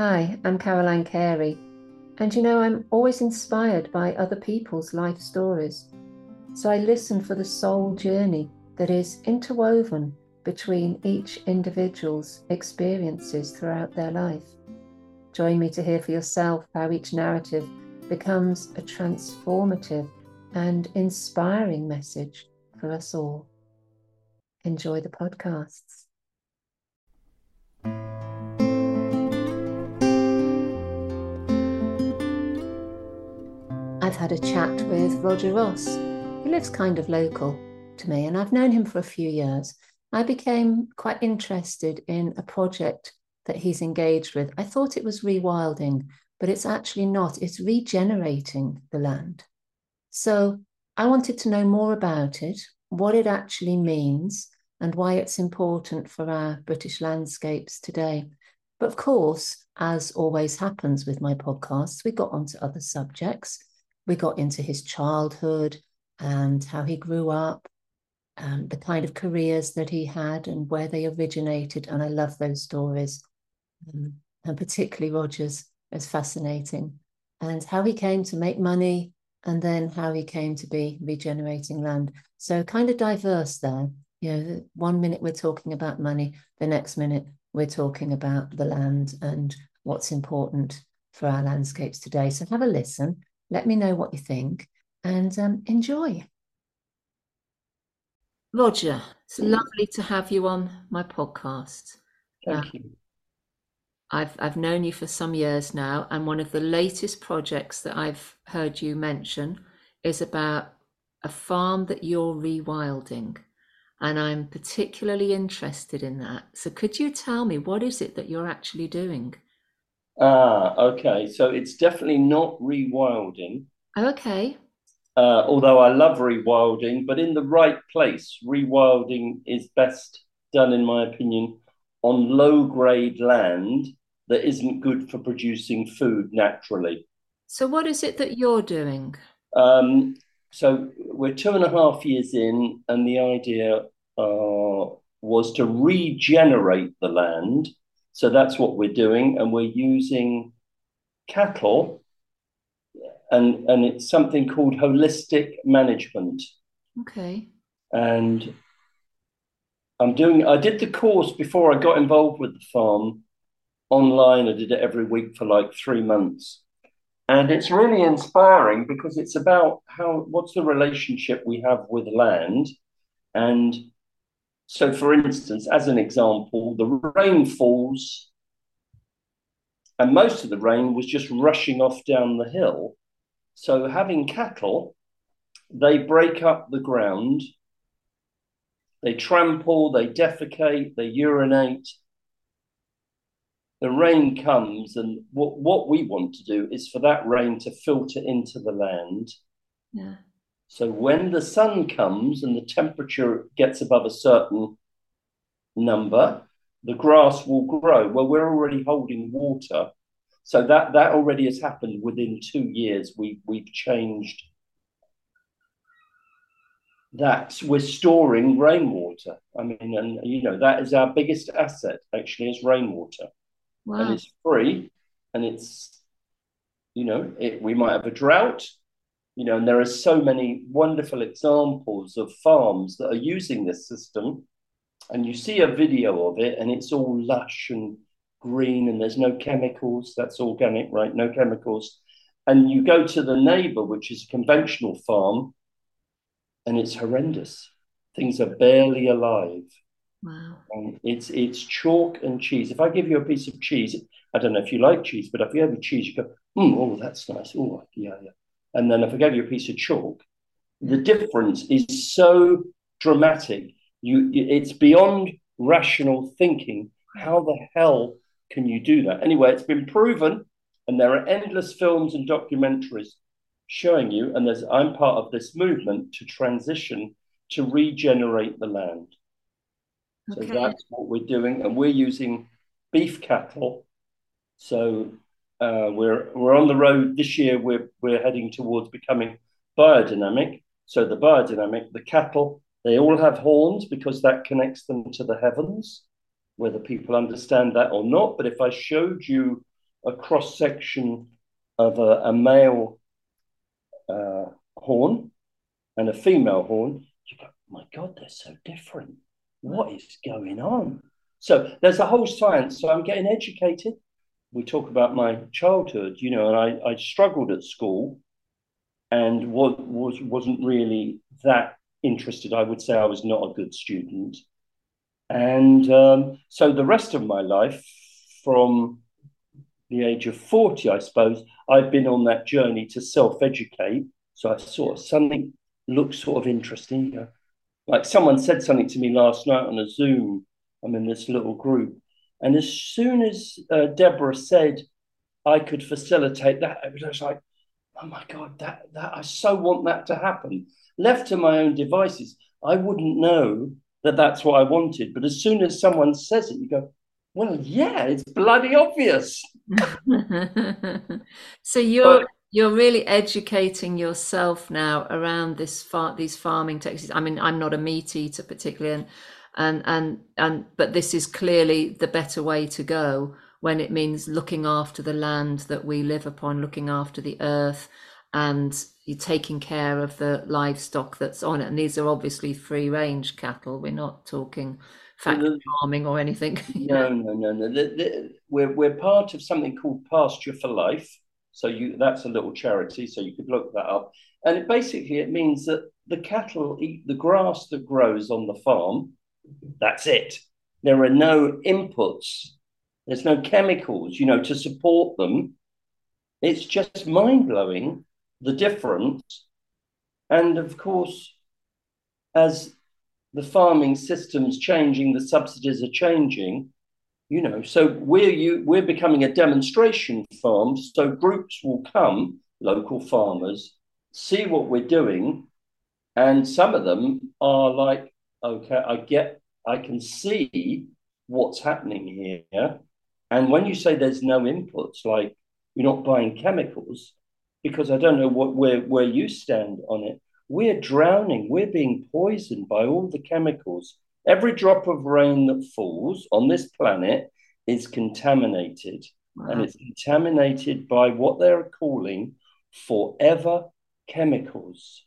Hi, I'm Caroline Carey, and you know, I'm always inspired by other people's life stories. So I listen for the soul journey that is interwoven between each individual's experiences throughout their life. Join me to hear for yourself how each narrative becomes a transformative and inspiring message for us all. Enjoy the podcasts. I've had a chat with Roger Ross. He lives kind of local to me, and I've known him for a few years. I became quite interested in a project that he's engaged with. I thought it was rewilding, but it's actually not. It's regenerating the land. So I wanted to know more about it, what it actually means, and why it's important for our British landscapes today. But of course, as always happens with my podcasts, we got onto other subjects. We got into his childhood and how he grew up, um, the kind of careers that he had and where they originated. And I love those stories. Um, and particularly Rogers is fascinating. And how he came to make money and then how he came to be regenerating land. So kind of diverse there. You know, one minute we're talking about money, the next minute we're talking about the land and what's important for our landscapes today. So have a listen. Let me know what you think and um, enjoy. Roger, it's lovely to have you on my podcast. Thank uh, you. I've I've known you for some years now, and one of the latest projects that I've heard you mention is about a farm that you're rewilding, and I'm particularly interested in that. So, could you tell me what is it that you're actually doing? Ah, okay. So it's definitely not rewilding. Okay. Uh, although I love rewilding, but in the right place, rewilding is best done, in my opinion, on low grade land that isn't good for producing food naturally. So, what is it that you're doing? Um, so, we're two and a half years in, and the idea uh, was to regenerate the land. So, that's what we're doing, and we're using cattle, and, and it's something called holistic management. Okay. And I'm doing, I did the course before I got involved with the farm online. I did it every week for like three months. And it's really inspiring because it's about how what's the relationship we have with land. And so, for instance, as an example, the rain falls, and most of the rain was just rushing off down the hill. So, having cattle, they break up the ground, they trample, they defecate, they urinate, the rain comes, and what, what we want to do is for that rain to filter into the land. Yeah. So when the sun comes and the temperature gets above a certain number, the grass will grow. Well, we're already holding water. So that, that already has happened within two years. We, we've changed that. We're storing rainwater. I mean, and you know, that is our biggest asset actually is rainwater wow. and it's free and it's you know it, we might have a drought you know and there are so many wonderful examples of farms that are using this system and you see a video of it and it's all lush and green and there's no chemicals that's organic right no chemicals and you go to the neighbor which is a conventional farm and it's horrendous things are barely alive Wow. Um, it's it's chalk and cheese. If I give you a piece of cheese, I don't know if you like cheese, but if you have a cheese, you go, mm, oh, that's nice. Oh, yeah, yeah. And then if I gave you a piece of chalk, the mm. difference is so dramatic. You, it's beyond rational thinking. How the hell can you do that? Anyway, it's been proven, and there are endless films and documentaries showing you. And there's I'm part of this movement to transition to regenerate the land. Okay. So that's what we're doing, and we're using beef cattle. So uh, we're we're on the road this year. We're we're heading towards becoming biodynamic. So the biodynamic, the cattle, they all have horns because that connects them to the heavens. Whether people understand that or not, but if I showed you a cross section of a, a male uh, horn and a female horn, you go, my God, they're so different. What is going on? So there's a whole science. So I'm getting educated. We talk about my childhood, you know, and I, I struggled at school and was, was wasn't really that interested. I would say I was not a good student. And um, so the rest of my life, from the age of 40, I suppose, I've been on that journey to self educate. So I saw something looks sort of interesting. Like someone said something to me last night on a Zoom. I'm in this little group. And as soon as uh, Deborah said I could facilitate that, I was like, oh my God, that, that I so want that to happen. Left to my own devices, I wouldn't know that that's what I wanted. But as soon as someone says it, you go, well, yeah, it's bloody obvious. so you're but, you're really educating yourself now around this far these farming techniques. I mean, I'm not a meat eater particularly, and and and and but this is clearly the better way to go when it means looking after the land that we live upon, looking after the earth, and you're taking care of the livestock that's on it. And these are obviously free range cattle. We're not talking factory mm-hmm. farming or anything. no, no, no, no. The, the, we're we're part of something called Pasture for Life. So you that's a little charity. So you could look that up. And it basically it means that the cattle eat the grass that grows on the farm. That's it. There are no inputs. There's no chemicals, you know, to support them. It's just mind blowing the difference. And of course, as the farming system's changing, the subsidies are changing, you know, so we're you we're becoming a demonstration farm. So groups will come, local farmers, see what we're doing, and some of them are like, okay, I get, I can see what's happening here. And when you say there's no inputs, like you're not buying chemicals, because I don't know what where where you stand on it. We're drowning. We're being poisoned by all the chemicals. Every drop of rain that falls on this planet is contaminated, wow. and it's contaminated by what they're calling forever chemicals.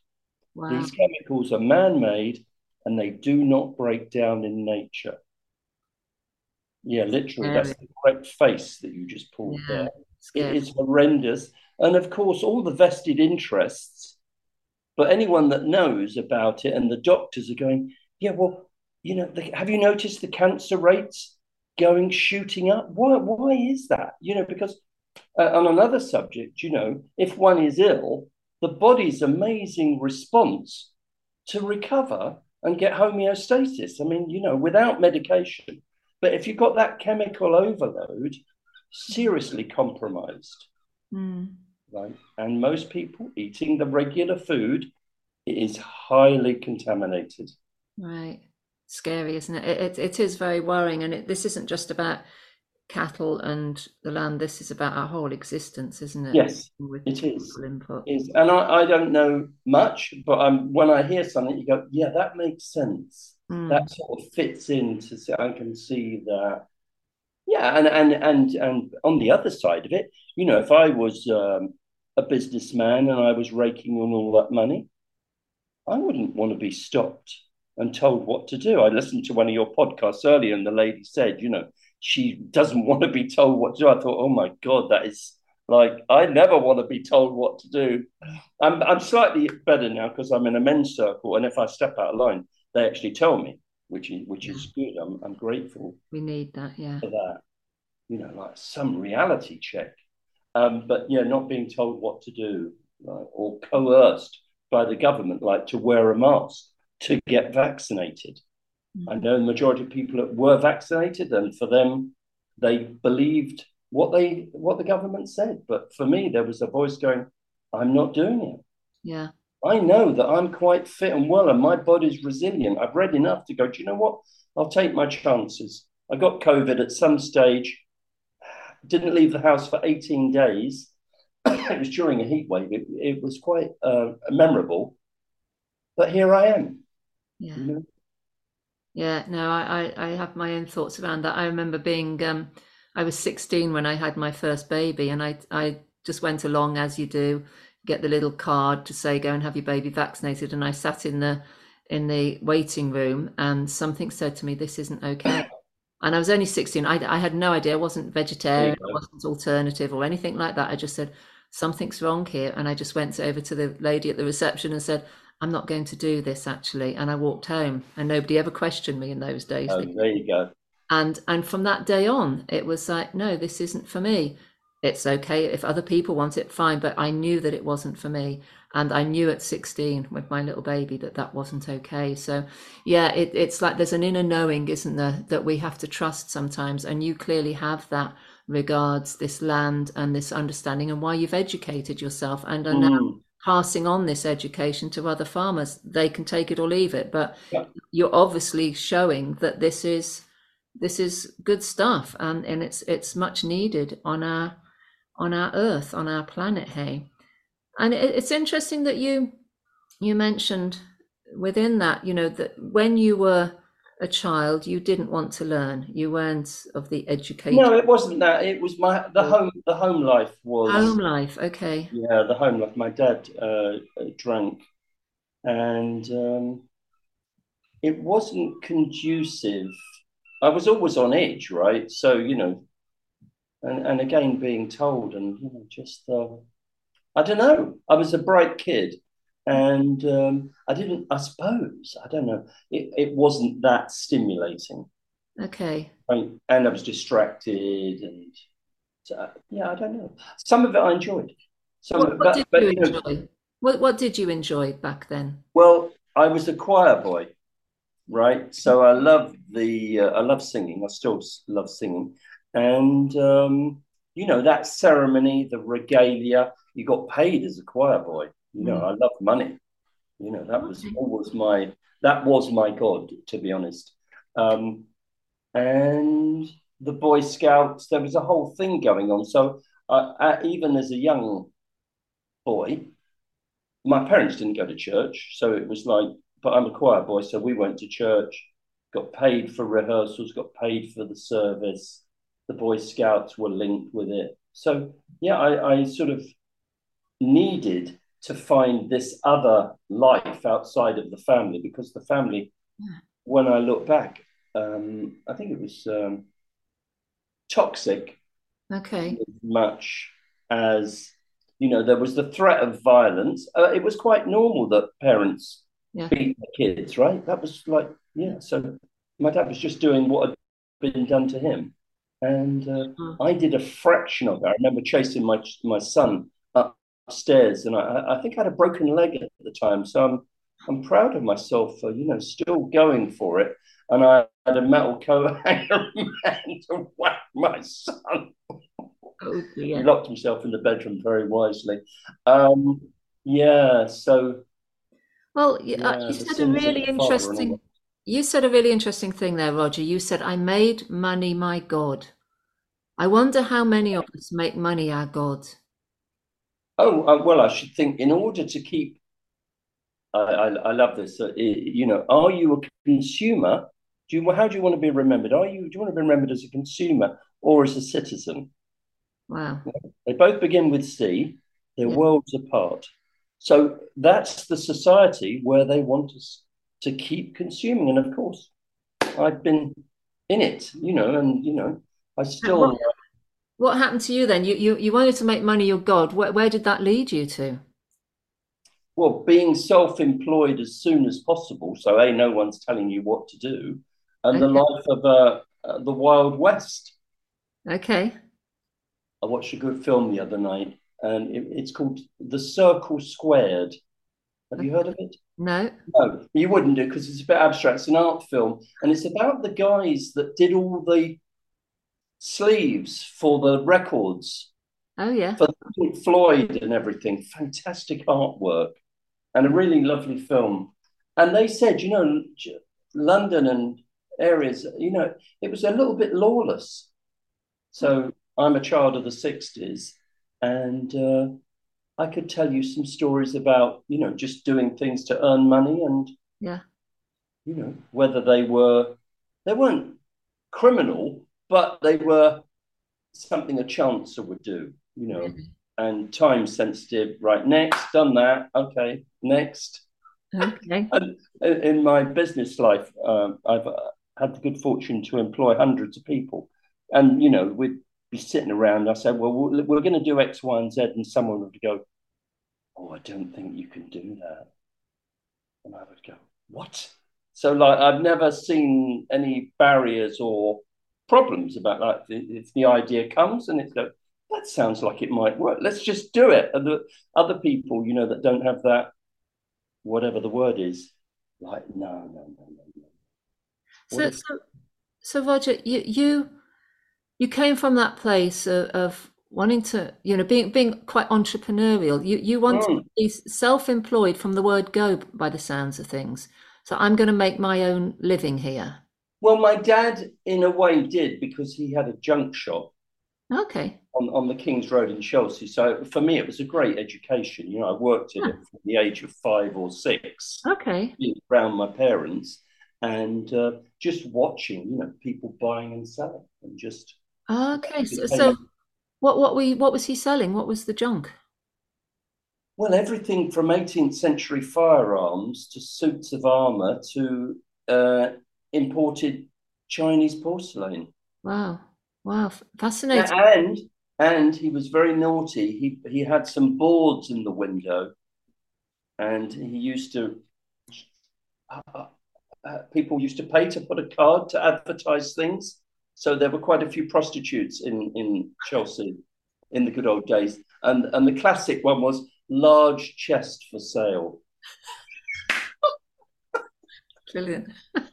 Wow. These chemicals are man made and they do not break down in nature. Yeah, literally, Scary. that's the correct face that you just pulled yeah, there. It is horrendous. And of course, all the vested interests but anyone that knows about it and the doctors are going, yeah, well, you know, the, have you noticed the cancer rates going shooting up? Why? Why is that? You know, because uh, on another subject, you know, if one is ill, the body's amazing response to recover and get homeostasis. I mean, you know, without medication. But if you've got that chemical overload, seriously compromised. Mm right? And most people eating the regular food is highly contaminated. Right. Scary, isn't it? It, it, it is very worrying. And it, this isn't just about cattle and the land. This is about our whole existence, isn't it? Yes, With it is. Input. It is. And I, I don't know much, but um, when I hear something, you go, yeah, that makes sense. Mm. That sort of fits in." To into, I can see that. Yeah, and, and and and on the other side of it, you know, if I was um, a businessman and I was raking in all that money, I wouldn't want to be stopped and told what to do. I listened to one of your podcasts earlier, and the lady said, you know, she doesn't want to be told what to do. I thought, oh my God, that is like I never want to be told what to do. I'm I'm slightly better now because I'm in a men's circle, and if I step out of line, they actually tell me, which is which is good. I'm I'm grateful. We need that, yeah. For that, you know, like some reality check. Um, but yeah, not being told what to do right, or coerced by the government, like to wear a mask to get vaccinated. Mm-hmm. I know the majority of people that were vaccinated, and for them, they believed what they what the government said. But for me, there was a voice going, "I'm not doing it." Yeah. I know that I'm quite fit and well, and my body's resilient. I've read enough to go. Do you know what? I'll take my chances. I got COVID at some stage didn't leave the house for 18 days. it was during a heat wave. It, it was quite uh, memorable. But here I am. Yeah. You know? Yeah, no, I, I have my own thoughts around that. I remember being um, I was 16 when I had my first baby, and I I just went along as you do, get the little card to say go and have your baby vaccinated, and I sat in the in the waiting room, and something said to me, "This isn't okay." And I was only 16. I, I had no idea. I wasn't vegetarian. I wasn't alternative or anything like that. I just said, something's wrong here. And I just went over to the lady at the reception and said, I'm not going to do this actually. And I walked home and nobody ever questioned me in those days. Oh, there you go. And and from that day on, it was like, no, this isn't for me. It's okay if other people want it, fine. But I knew that it wasn't for me, and I knew at 16 with my little baby that that wasn't okay. So, yeah, it, it's like there's an inner knowing, isn't there, that we have to trust sometimes, and you clearly have that regards this land and this understanding, and why you've educated yourself and are mm. now passing on this education to other farmers. They can take it or leave it, but yeah. you're obviously showing that this is this is good stuff and, and it's it's much needed on our on our earth on our planet hey and it, it's interesting that you you mentioned within that you know that when you were a child you didn't want to learn. You weren't of the education no it wasn't that. It was my the home the home life was home life okay. Yeah the home life. My dad uh, drank. And um, it wasn't conducive. I was always on edge, right? So you know, and and again being told, and you know, just uh, I don't know. I was a bright kid, and um, I didn't. I suppose I don't know. It it wasn't that stimulating. Okay. I, and I was distracted, and so, yeah, I don't know. Some of it I enjoyed. Some what, what did but, you enjoy? Know, what what did you enjoy back then? Well, I was a choir boy right? So I love the uh, I love singing. I still love singing, and um, you know that ceremony, the regalia. You got paid as a choir boy. You know, mm. I love money. You know, that was always my that was my god, to be honest. Um, and the Boy Scouts, there was a whole thing going on. So uh, uh, even as a young boy, my parents didn't go to church, so it was like but I'm a choir boy, so we went to church, got paid for rehearsals, got paid for the service. The Boy Scouts were linked with it. So yeah, I, I sort of needed to find this other life outside of the family because the family, yeah. when I look back, um, I think it was um, toxic. Okay. As much as you know, there was the threat of violence. Uh, it was quite normal that parents yeah. beat the kids, right? That was like, yeah. So my dad was just doing what had been done to him. And uh. I did a fraction of it. I remember chasing my my son upstairs, and I, I think I had a broken leg at the time. So I'm I'm proud of myself for you know still going for it. And I had a metal coat hanger to whack my son. Oh, yeah. He locked himself in the bedroom very wisely. Um, yeah, so well, uh, yeah, you said a really interesting. You said a really interesting thing there, Roger. You said, "I made money my god." I wonder how many of us make money our god. Oh uh, well, I should think in order to keep. I I, I love this. Uh, you know, are you a consumer? Do you how do you want to be remembered? Are you do you want to be remembered as a consumer or as a citizen? Wow. They both begin with C. They're yeah. worlds apart. So that's the society where they want us to keep consuming. And of course, I've been in it, you know, and you know, I still. What, happened to you then? You, you you wanted to make money your god. Where where did that lead you to? Well, being self-employed as soon as possible, so a no one's telling you what to do, and okay. the life of uh, uh, the Wild West. Okay. I watched a good film the other night and it, it's called The Circle Squared. Have you heard of it? No. No, you wouldn't do because it's a bit abstract. It's an art film, and it's about the guys that did all the sleeves for the records. Oh yeah. For Pink Floyd and everything. Fantastic artwork, and a really lovely film. And they said, you know, London and areas, you know, it was a little bit lawless. So I'm a child of the '60s, and uh, I could tell you some stories about you know just doing things to earn money and yeah, you know whether they were they weren't criminal, but they were something a chancer would do, you know, Really? and time sensitive. Right, next, done that. Okay, next. Okay. And in in my business life, um, I've uh, had the good fortune to employ hundreds of people, and you know, we'd be sitting around. I said, "Well, we're, we're going to do X, Y, and Z," and someone would go, "Oh, I don't think you can do that," and I would go, "What?" So, like, I've never seen any barriers or problems about that. If the idea comes and it's go, that sounds like it might work. Let's just do it. And the other people, you know, that don't have that, whatever the word is, like, no, no, no, no, no. So, so, so Roger, you you you came from that place of, of wanting to, you know, being being quite entrepreneurial. You you wanted to Mm. be self-employed from the word go, by the sounds of things. So I'm going to make my own living here. Well, my dad, in a way, did because he had a junk shop Okay. on, on the King's Road in Chelsea. So for me, it was a great education. You know, I worked in Huh. it from the age of five or six, Okay. around my parents and uh, just watching, you know, people buying and selling and just Okay. So, so what what we what was he selling? What was the junk? well, everything from 18th century firearms to suits of armor to uh, imported Chinese porcelain. Wow. Wow. Fascinating. And and he was very naughty. He he had some boards in the window, and he used to. Uh, uh, uh, people used to pay to put a card to advertise things. So there were quite a few prostitutes in in Chelsea in the good old days, and and the classic one was large chest for sale. Brilliant.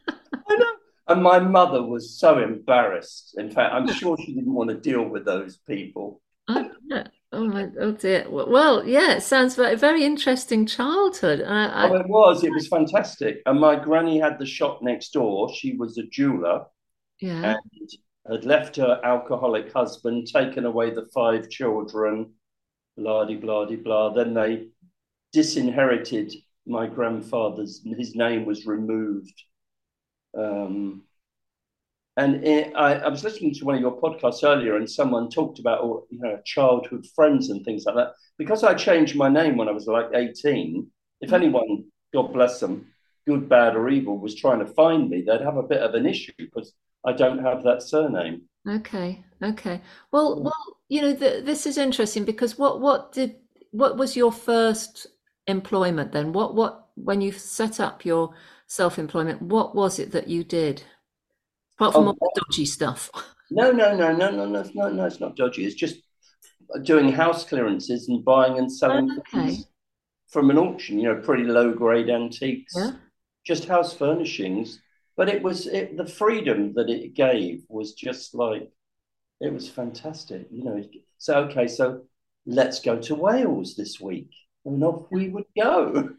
I. And my mother was so embarrassed. In fact, I'm sure she didn't want to deal with those people. Oh, yeah. Oh my, oh dear. Well, yeah, it sounds very, very interesting childhood. And I, Oh, it was. It was fantastic. And my granny had the shop next door. She was a jeweler yeah. and had left her alcoholic husband, taken away the five children, blah de blah de blah. Then they disinherited my grandfather's. His name was removed. Um, and it, I, I was listening to one of your podcasts earlier, and someone talked about all you know childhood friends and things like that. Because I changed my name when I was like eighteen. If hmm. anyone, God bless them, good, bad, or evil, was trying to find me, they'd have a bit of an issue because I don't have that surname. Okay. Okay. Well, hmm. well, you know, th this is interesting because what what did what was your first employment then? What what when you set up your self-employment, what was it that you did? Apart oh, from all Oh the dodgy stuff. no, no, no, no, no, no, no, no! It's not dodgy. It's just doing house clearances and buying and selling oh, Okay. things from an auction. You know, pretty low grade antiques. Yeah. just house furnishings, but it was it, the freedom that it gave was just like it was fantastic. You know, so okay, so let's go to Wales this week, and off we would go.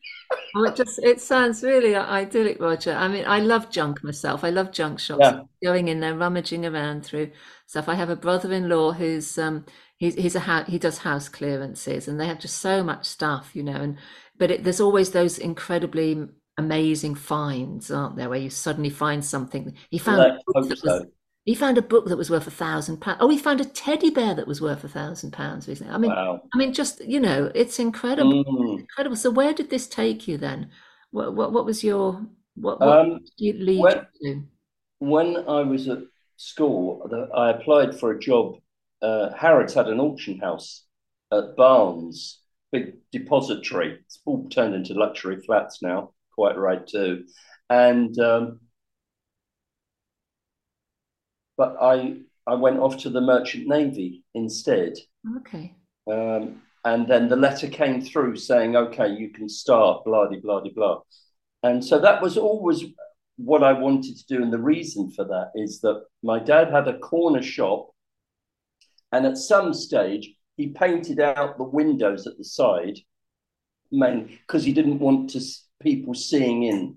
It just it sounds really idyllic, Roger. I mean, I love junk myself. I love junk shops. Yeah, Going in there, rummaging around through stuff. I have a brother-in-law who's um he's he's a he does house clearances, and they have just so much stuff, you know. And but it, there's always those incredibly amazing finds, aren't there, where you suddenly find something. He found a let's book hope that was so. He found a book that was worth a thousand pounds. Oh, he found a teddy bear that was worth a thousand pounds recently. I mean, Wow. I mean, just you know, it's incredible. Mm. Incredible. So where did this take you then? What what, what was your what what Um, did you lead when to? when I was at school, I applied for a job. Uh, Harrods had an auction house at Barnes, big depository. It's all turned into luxury flats now, quite right too. And um, but I I went off to the Merchant Navy instead. Okay. Um, and then the letter came through saying, okay, you can start, blah, de, blah, de, blah. And so that was always what I wanted to do. And the reason for that is that my dad had a corner shop. And at some stage, he painted out the windows at the side, mainly because he didn't want to people seeing in.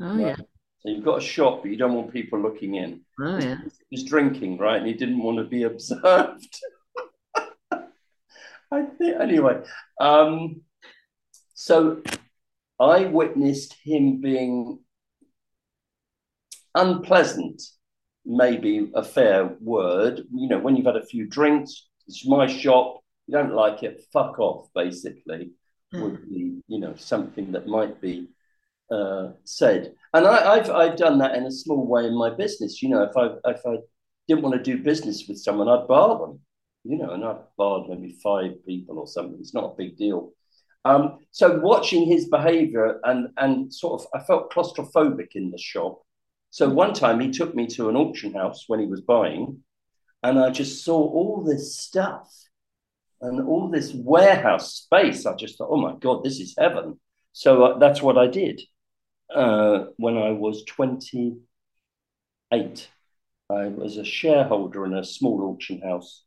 Oh Right? yeah. So you've got a shop, but you don't want people looking in. Oh yeah. He was drinking, right? And he didn't want to be observed. I think anyway. Um, so I witnessed him being unpleasant maybe a fair word. You know, when you've had a few drinks, it's my shop. You don't like it, fuck off. Basically, mm. would be you know something that might be uh, said. And I, have I've done that in a small way in my business. You know, if I if I didn't want to do business with someone, I'd bar them. You know, and I've barred maybe five people or something. It's not a big deal. Um, so watching his behaviour and and sort of, I felt claustrophobic in the shop. So one time he took me to an auction house when he was buying, and I just saw all this stuff and all this warehouse space. I just thought, oh my god, this is heaven. So uh, that's what I did uh, when I was twenty eight. I was a shareholder in a small auction house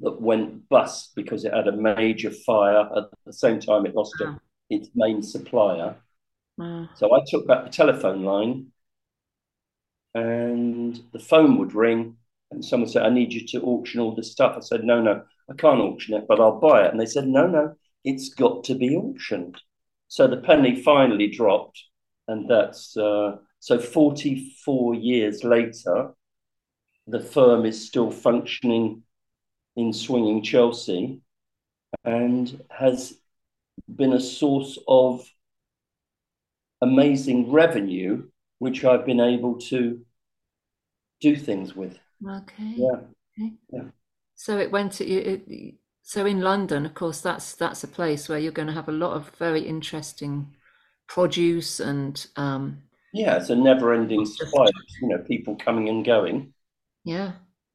that went bust because it had a major fire. At the same time, it lost wow. a, its main supplier. Wow. So I took back the telephone line, and the phone would ring, and someone said, "I need you to auction all this stuff." I said, "No, no, I can't auction it, but I'll buy it." And they said, "No, no, it's got to be auctioned." So the penny finally dropped, and that's uh, so. Forty-four years later, the firm is still functioning in swinging Chelsea and has been a source of amazing revenue, which I've been able to do things with. Okay. Yeah. Okay. Yeah. So it went to it, so in London, of course, that's that's a place where you're going to have a lot of very interesting produce and um, yeah, it's a never-ending supply. You know, people coming and going. Yeah.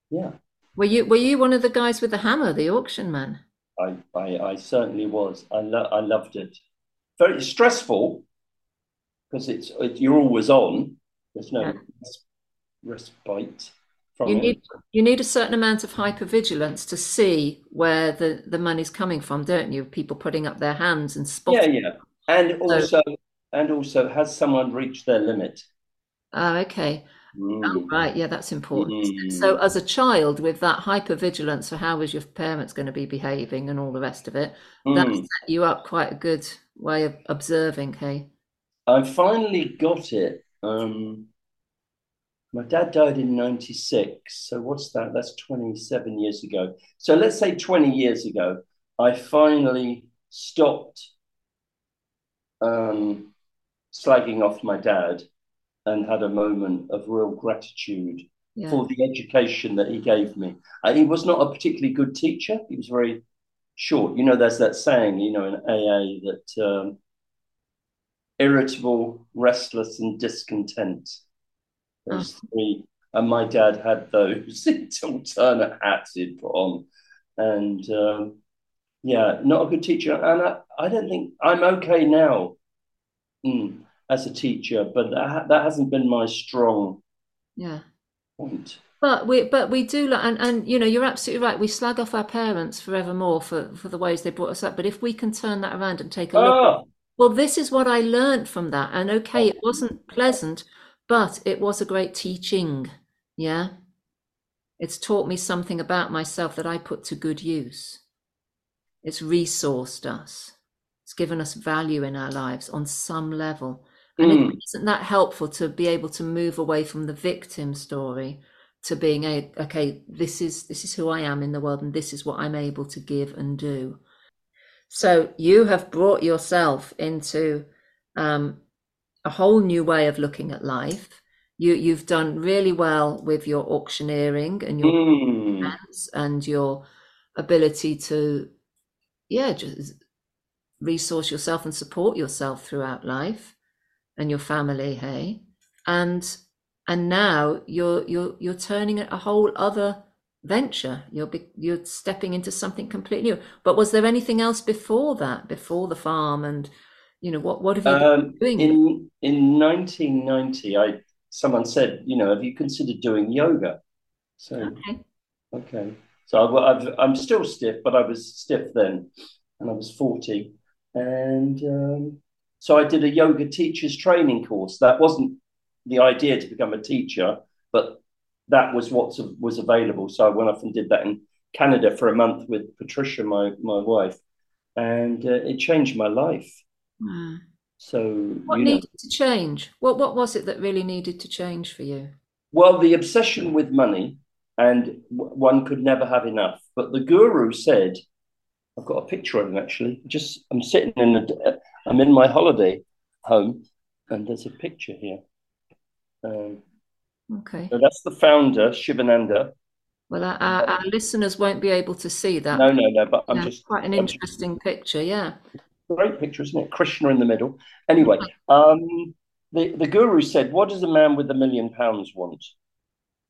Yeah. Were you were you one of the guys with the hammer, the auction man? I I, I certainly was. I lo- I loved it. Very stressful because it's it, you're always on. There's no yeah. respite. From you it. need you need a certain amount of hypervigilance to see where the the money's coming from, don't you? People putting up their hands and spotting. Yeah, yeah, and also so, and also has someone reached their limit? Oh, okay. Mm. Oh, right. Yeah, that's important. Mm. So, as a child, with that hyper vigilance for how is your parents going to be behaving and all the rest of it, mm. that set you up quite a good way of observing. Hey, I finally got it. Um, my dad died in '96. So, what's that? That's 27 years ago. So, let's say 20 years ago, I finally stopped um, slagging off my dad and had a moment of real gratitude yeah. for the education that he gave me. And he was not a particularly good teacher. He was very short. You know, there's that saying, you know, in AA that um, irritable, restless, and discontent. Those oh. three. And my dad had those alternate hats he'd put on. And um, yeah, not a good teacher. And I, I don't think I'm okay now. Mm as a teacher, but that, that hasn't been my strong yeah point. But we but we do and and you know you're absolutely right. We slag off our parents forevermore for for the ways they brought us up. But if we can turn that around and take a look, ah. well, this is what I learned from that. And okay, it wasn't pleasant, but it was a great teaching. Yeah, it's taught me something about myself that I put to good use. It's resourced us. It's given us value in our lives on some level. And mm. isn't that helpful to be able to move away from the victim story to being a okay, this is this is who I am in the world and this is what I'm able to give and do. So you have brought yourself into um, a whole new way of looking at life. You you've done really well with your auctioneering and your mm. and your ability to yeah just resource yourself and support yourself throughout life and your family hey? And and now you're you're you're turning a whole other venture. You're you're stepping into something completely new. But was there anything else before that before the farm and you know what what have you um, been doing? in in 1990 i someone said you know have you considered doing yoga? So okay, okay. so i am still stiff but i was stiff then and i was 40 and um, so I did a yoga teacher's training course. That wasn't the idea to become a teacher, but that was what was available. So I went off and did that in Canada for a month with Patricia, my my wife, and uh, it changed my life. Wow. So what needed know, to change? What what was it that really needed to change for you? well, the obsession with money, and one could never have enough. But the guru said, I've got a picture of him actually. Just I'm sitting in a, I'm in my holiday home, and there's a picture here. Um, okay. So that's the founder, Shivananda. Well, our, our, listeners won't be able to see that. No, no, no. But I'm yeah, just quite an interesting just, picture. Yeah. Great picture, isn't it? Krishna in the middle. Anyway, um, the the guru said, "What does a man with a million pounds want?"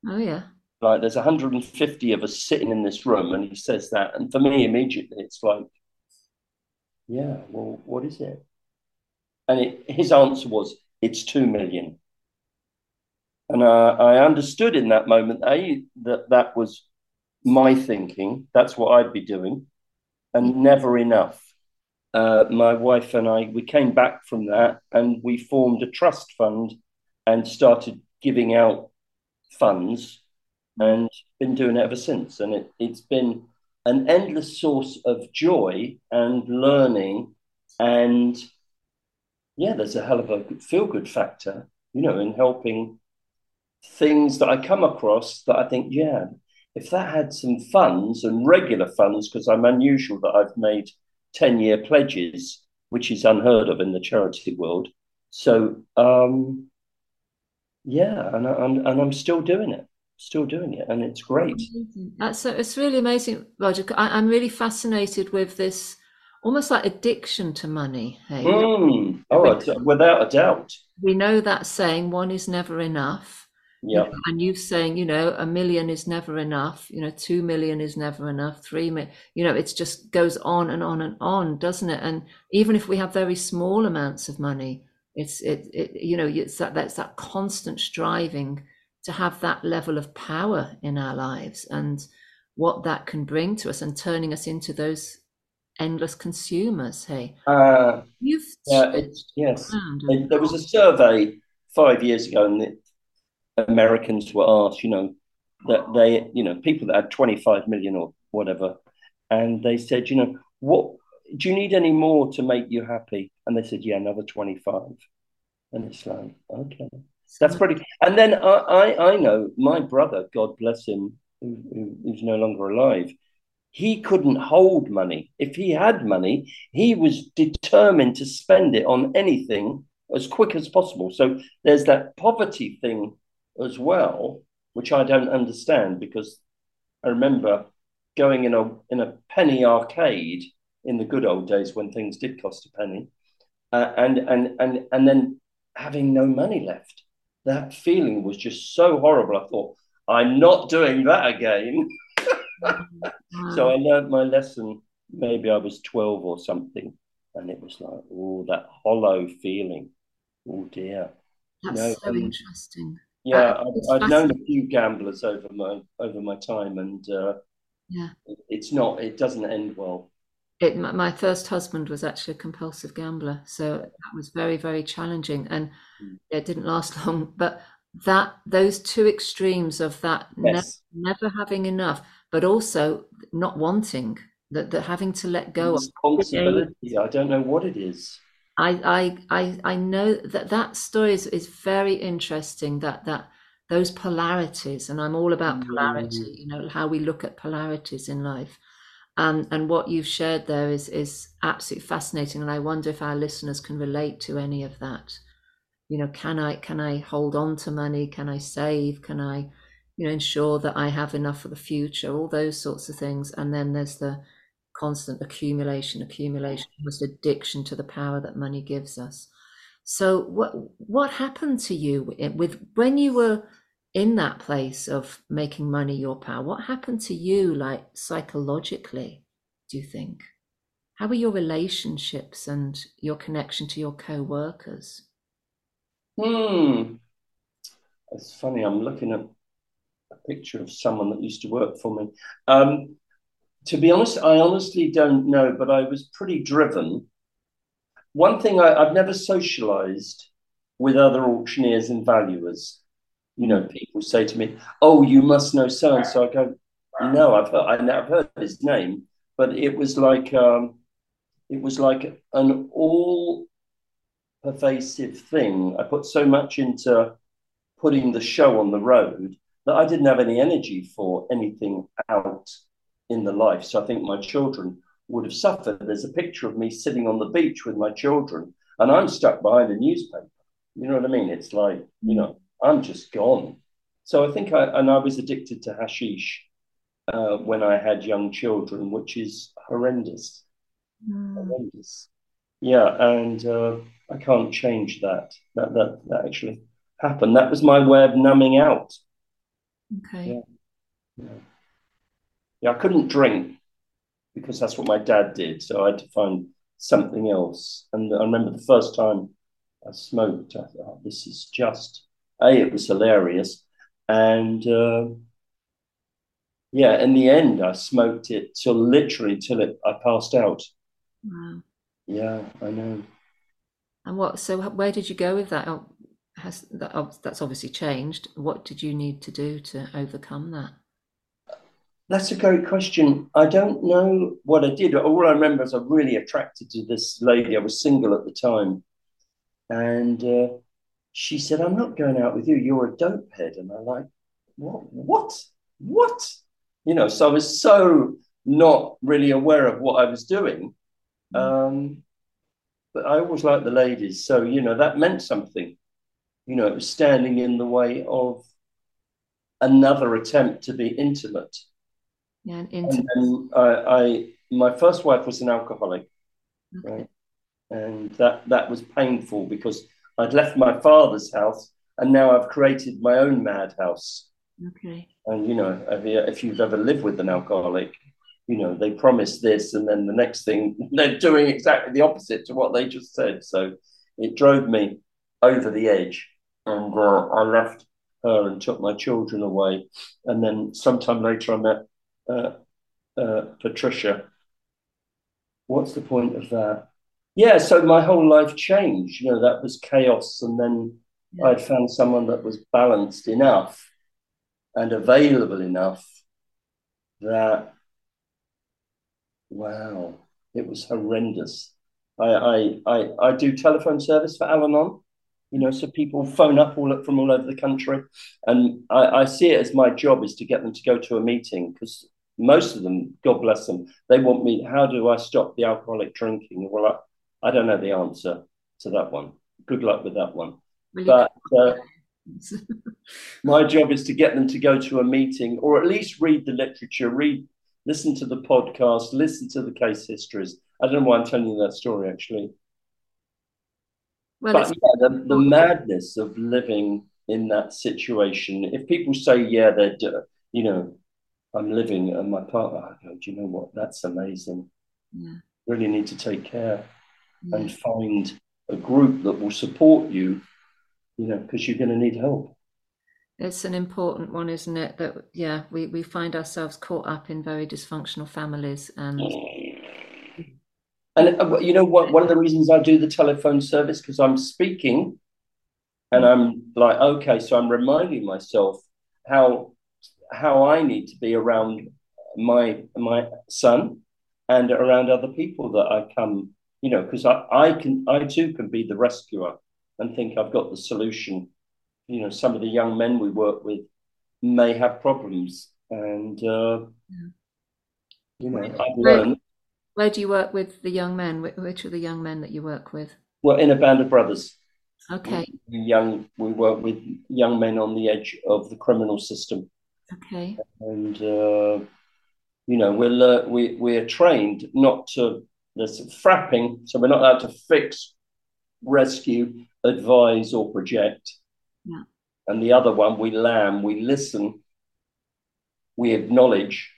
Oh yeah. Like there's 150 of us sitting in this room, and he says that, and for me, immediately, it's like, yeah, well, what is it? And it, his answer was, "It's two million. And uh, I understood in that moment, A, that that was my thinking. That's what I'd be doing, and never enough. Uh, my wife and I, we came back from that and we formed a trust fund and started giving out funds and been doing it ever since. And it, it's been an endless source of joy and learning. And yeah, there's a hell of a feel good factor, you know, in helping things that I come across that I think, yeah, if that had some funds and regular funds, because I'm unusual that I've made 10 year pledges, which is unheard of in the charity world. So, um, yeah, and, I, am and I'm still doing it, still doing it, and it's great. That's it's really amazing, Roger. I, am really fascinated with this, almost like addiction to money. Hey, mm. oh, without a doubt. We know that saying, "One is never enough." Yeah. And you're saying, you know, a million is never enough, you know, two million is never enough, three million, you know, it just goes on and on and on, doesn't it? And even if we have very small amounts of money, it's it, it you know, it's that that's that constant striving to have that level of power in our lives and what that can bring to us and turning us into those endless consumers. Hey, uh, you've yeah, it's, yes. There was a survey five years ago, and the Americans were asked, you know, that they, you know, people that had 25 million or whatever, and they said, you know, what do you need any more to make you happy? And they said, yeah, another 25. And it's like, okay, that's pretty. And then I, I, I know my brother, God bless him, who, who, who's no longer alive, he couldn't hold money. If he had money, he was determined to spend it on anything as quick as possible. So there's that poverty thing as well, which I don't understand because I remember going in a in a penny arcade in the good old days when things did cost a penny, uh, and and and and then having no money left. That feeling was just so horrible. I thought I'm not doing that again. so I learned my lesson. Maybe I was twelve or something, and it was like, oh, that hollow feeling. Oh dear. That's no, so um, interesting. Yeah, I've, I've known a few gamblers over my over my time, and uh, yeah, it's not. It doesn't end well. It, my first husband was actually a compulsive gambler, so that was very very challenging, and mm. it didn't last long. But that those two extremes of that yes. ne- never having enough, but also not wanting that, that having to let go of responsibility. I don't know what it is. I, I, I, I know that that story is, is very interesting. That that those polarities, and I'm all about polarity. Mm. You know how we look at polarities in life, and and what you've shared there is is absolutely fascinating. And I wonder if our listeners can relate to any of that. You know, can I can I hold on to money? Can I save? Can I, you know, ensure that I have enough for the future? All those sorts of things. And then there's the constant accumulation, accumulation, almost addiction to the power that money gives us. So what what happened to you with when you were in that place of making money your power? What happened to you like psychologically, do you think? How were your relationships and your connection to your co-workers? Hmm. It's funny, I'm looking at a picture of someone that used to work for me. Um, to be honest, I honestly don't know, but I was pretty driven. One thing I, have never socialized with other auctioneers and valuers. You know, people say to me, "Oh, you must know so and so." I go, "No, I've heard, I never heard his name," but it was like um, it was like an all pervasive thing. I put so much into putting the show on the road that I didn't have any energy for anything out in the life. So I think my children would have suffered. There's a picture of me sitting on the beach with my children, and I'm stuck behind a newspaper. You know what I mean? It's like, you know, I'm just gone. So I think I, and I was addicted to hashish uh, when I had young children, which is horrendous. Mm. Horrendous. Yeah, and uh, I can't change that. That that that actually happened. That was my way of numbing out. Okay. Yeah. yeah. yeah, I couldn't drink because that's what my dad did. So I had to find something else. And I remember the first time I smoked, I thought, oh, this is just, A, it was hilarious. And uh, yeah, in the end, I smoked it till literally till it I passed out. Wow. Yeah, I know. And what? So where did you go with that? Oh, has that? Oh, that's obviously changed. What did you need to do to overcome that? That's a great question. I don't know what I did. All I remember is I'm really attracted to this lady. I was single at the time, and uh, she said, "I'm not going out with you. You're a dope head." And I'm like, "What? What? What?" You know. So I was so not really aware of what I was doing. Mm. Um, but I always liked the ladies, so you know that meant something. You know, it was standing in the way of another attempt to be intimate. Yeah, and intimate. And I, I, my first wife was an alcoholic, okay. right? and that that was painful because I'd left my father's house and now I've created my own madhouse. Okay. And you know, if you've ever lived with an alcoholic, you know they promise this and then the next thing they're doing exactly the opposite to what they just said. So it drove me over the edge, and uh, I left her and took my children away. And then sometime later, I met uh, uh, Patricia. What's the point of that? Yeah, so my whole life changed. You know, that was chaos, and then yeah. I'd found someone that was balanced enough and available enough that, wow, it was horrendous. I I I, I do telephone service for Al-Anon, you know, so people phone up all from all over the country, and I, I see it as my job is to get them to go to a meeting because most of them, God bless them, they want me. How do I stop the alcoholic drinking? Well, I, don't know the answer to that one. Good luck with that one. but uh, my job is to get them to go to a meeting or at least read the literature, read, listen to the podcast, listen to the case histories. I don't know why I'm telling you that story actually. Well, but yeah, the, the madness of living in that situation. If people say, yeah, they're, you know, I'm living and my partner, I go, do you know what? That's amazing. Yeah. Really need to take care yeah. and find a group that will support you, you know, because you're going to need help. It's an important one, isn't it? That, yeah, we, we find ourselves caught up in very dysfunctional families and. And uh, you know what? One of the reasons I do the telephone service because I'm speaking, and I'm like, okay, so I'm reminding myself how how I need to be around my my son and around other people that I come, you know, because I, I can I too can be the rescuer and think I've got the solution. You know, some of the young men we work with may have problems, and uh, yeah. you know, I've learned. Where do you work with the young men? Which are the young men that you work with? Well, in a band of brothers. Okay. We, young, we work with young men on the edge of the criminal system. Okay. And uh, you know, we're we we're trained not to. There's frapping, so we're not allowed to fix, rescue, advise, or project. Yeah. And the other one, we lamb, we listen, we acknowledge.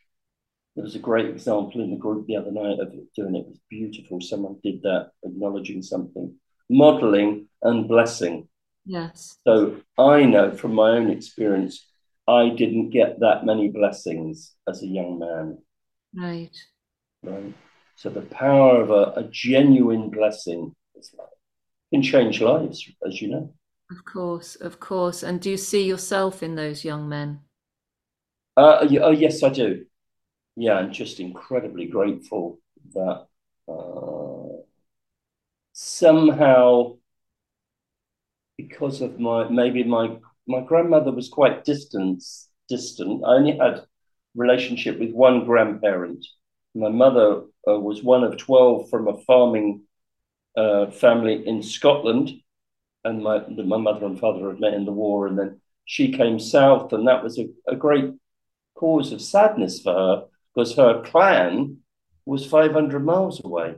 There was a great example in the group the other night of doing it. It was beautiful. Someone did that, acknowledging something, modeling and blessing. Yes. So I know from my own experience I didn't get that many blessings as a young man. Right. Right. So the power of a, a genuine blessing can change lives, as you know. Of course, of course. And do you see yourself in those young men? Uh, oh, yes, I do. Yeah, I'm just incredibly grateful that uh, somehow, because of my maybe my my grandmother was quite distant. Distant. I only had relationship with one grandparent. My mother uh, was one of twelve from a farming uh, family in Scotland, and my my mother and father had met in the war, and then she came south, and that was a, a great cause of sadness for her because her clan was 500 miles away,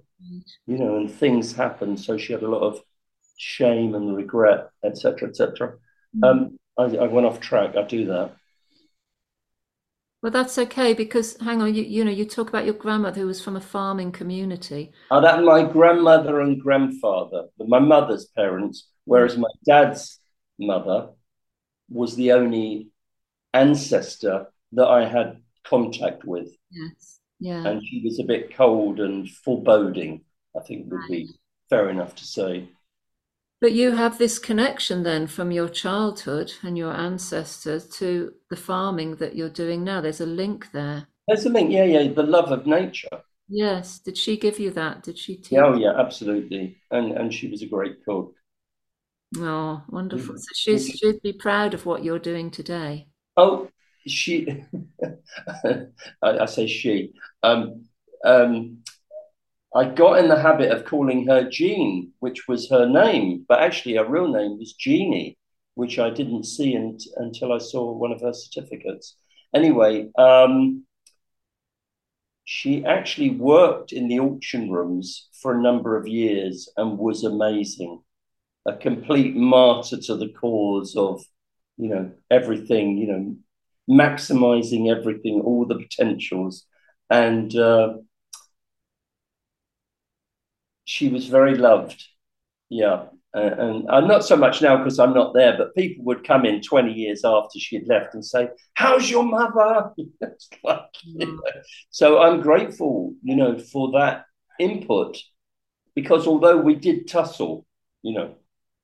you know, and things happened. So she had a lot of shame and regret, etc., etc. Mm. Um, I, I went off track. I do that. Well, that's okay because hang on, you you know, you talk about your grandmother who was from a farming community. Oh, that my grandmother and grandfather, my mother's parents, whereas mm. my dad's mother was the only ancestor that I had contact with. Yes. Yeah. And she was a bit cold and foreboding, I think would be fair enough to say. But you have this connection then from your childhood and your ancestors to the farming that you're doing now. There's a link there. There's a link, yeah, yeah. The love of nature. Yes. Did she give you that? Did she teach? Oh, yeah, absolutely. And and she was a great cook. Oh, wonderful. So she's, she'd be proud of what you're doing today. Oh, she, I, I, say she. Um, um, I got in the habit of calling her Jean, which was her name, but actually her real name was Jeannie, which I didn't see until I saw one of her certificates. Anyway, um, she actually worked in the auction rooms for a number of years and was amazing. A complete martyr to the cause of, you know, everything, you know, maximizing everything, all the potentials. And uh, she was very loved. Yeah. And I'm not so much now because I'm not there, but people would come in 20 years after she had left and say, How's your mother? like, you know. So I'm grateful, you know, for that input because although we did tussle, you know,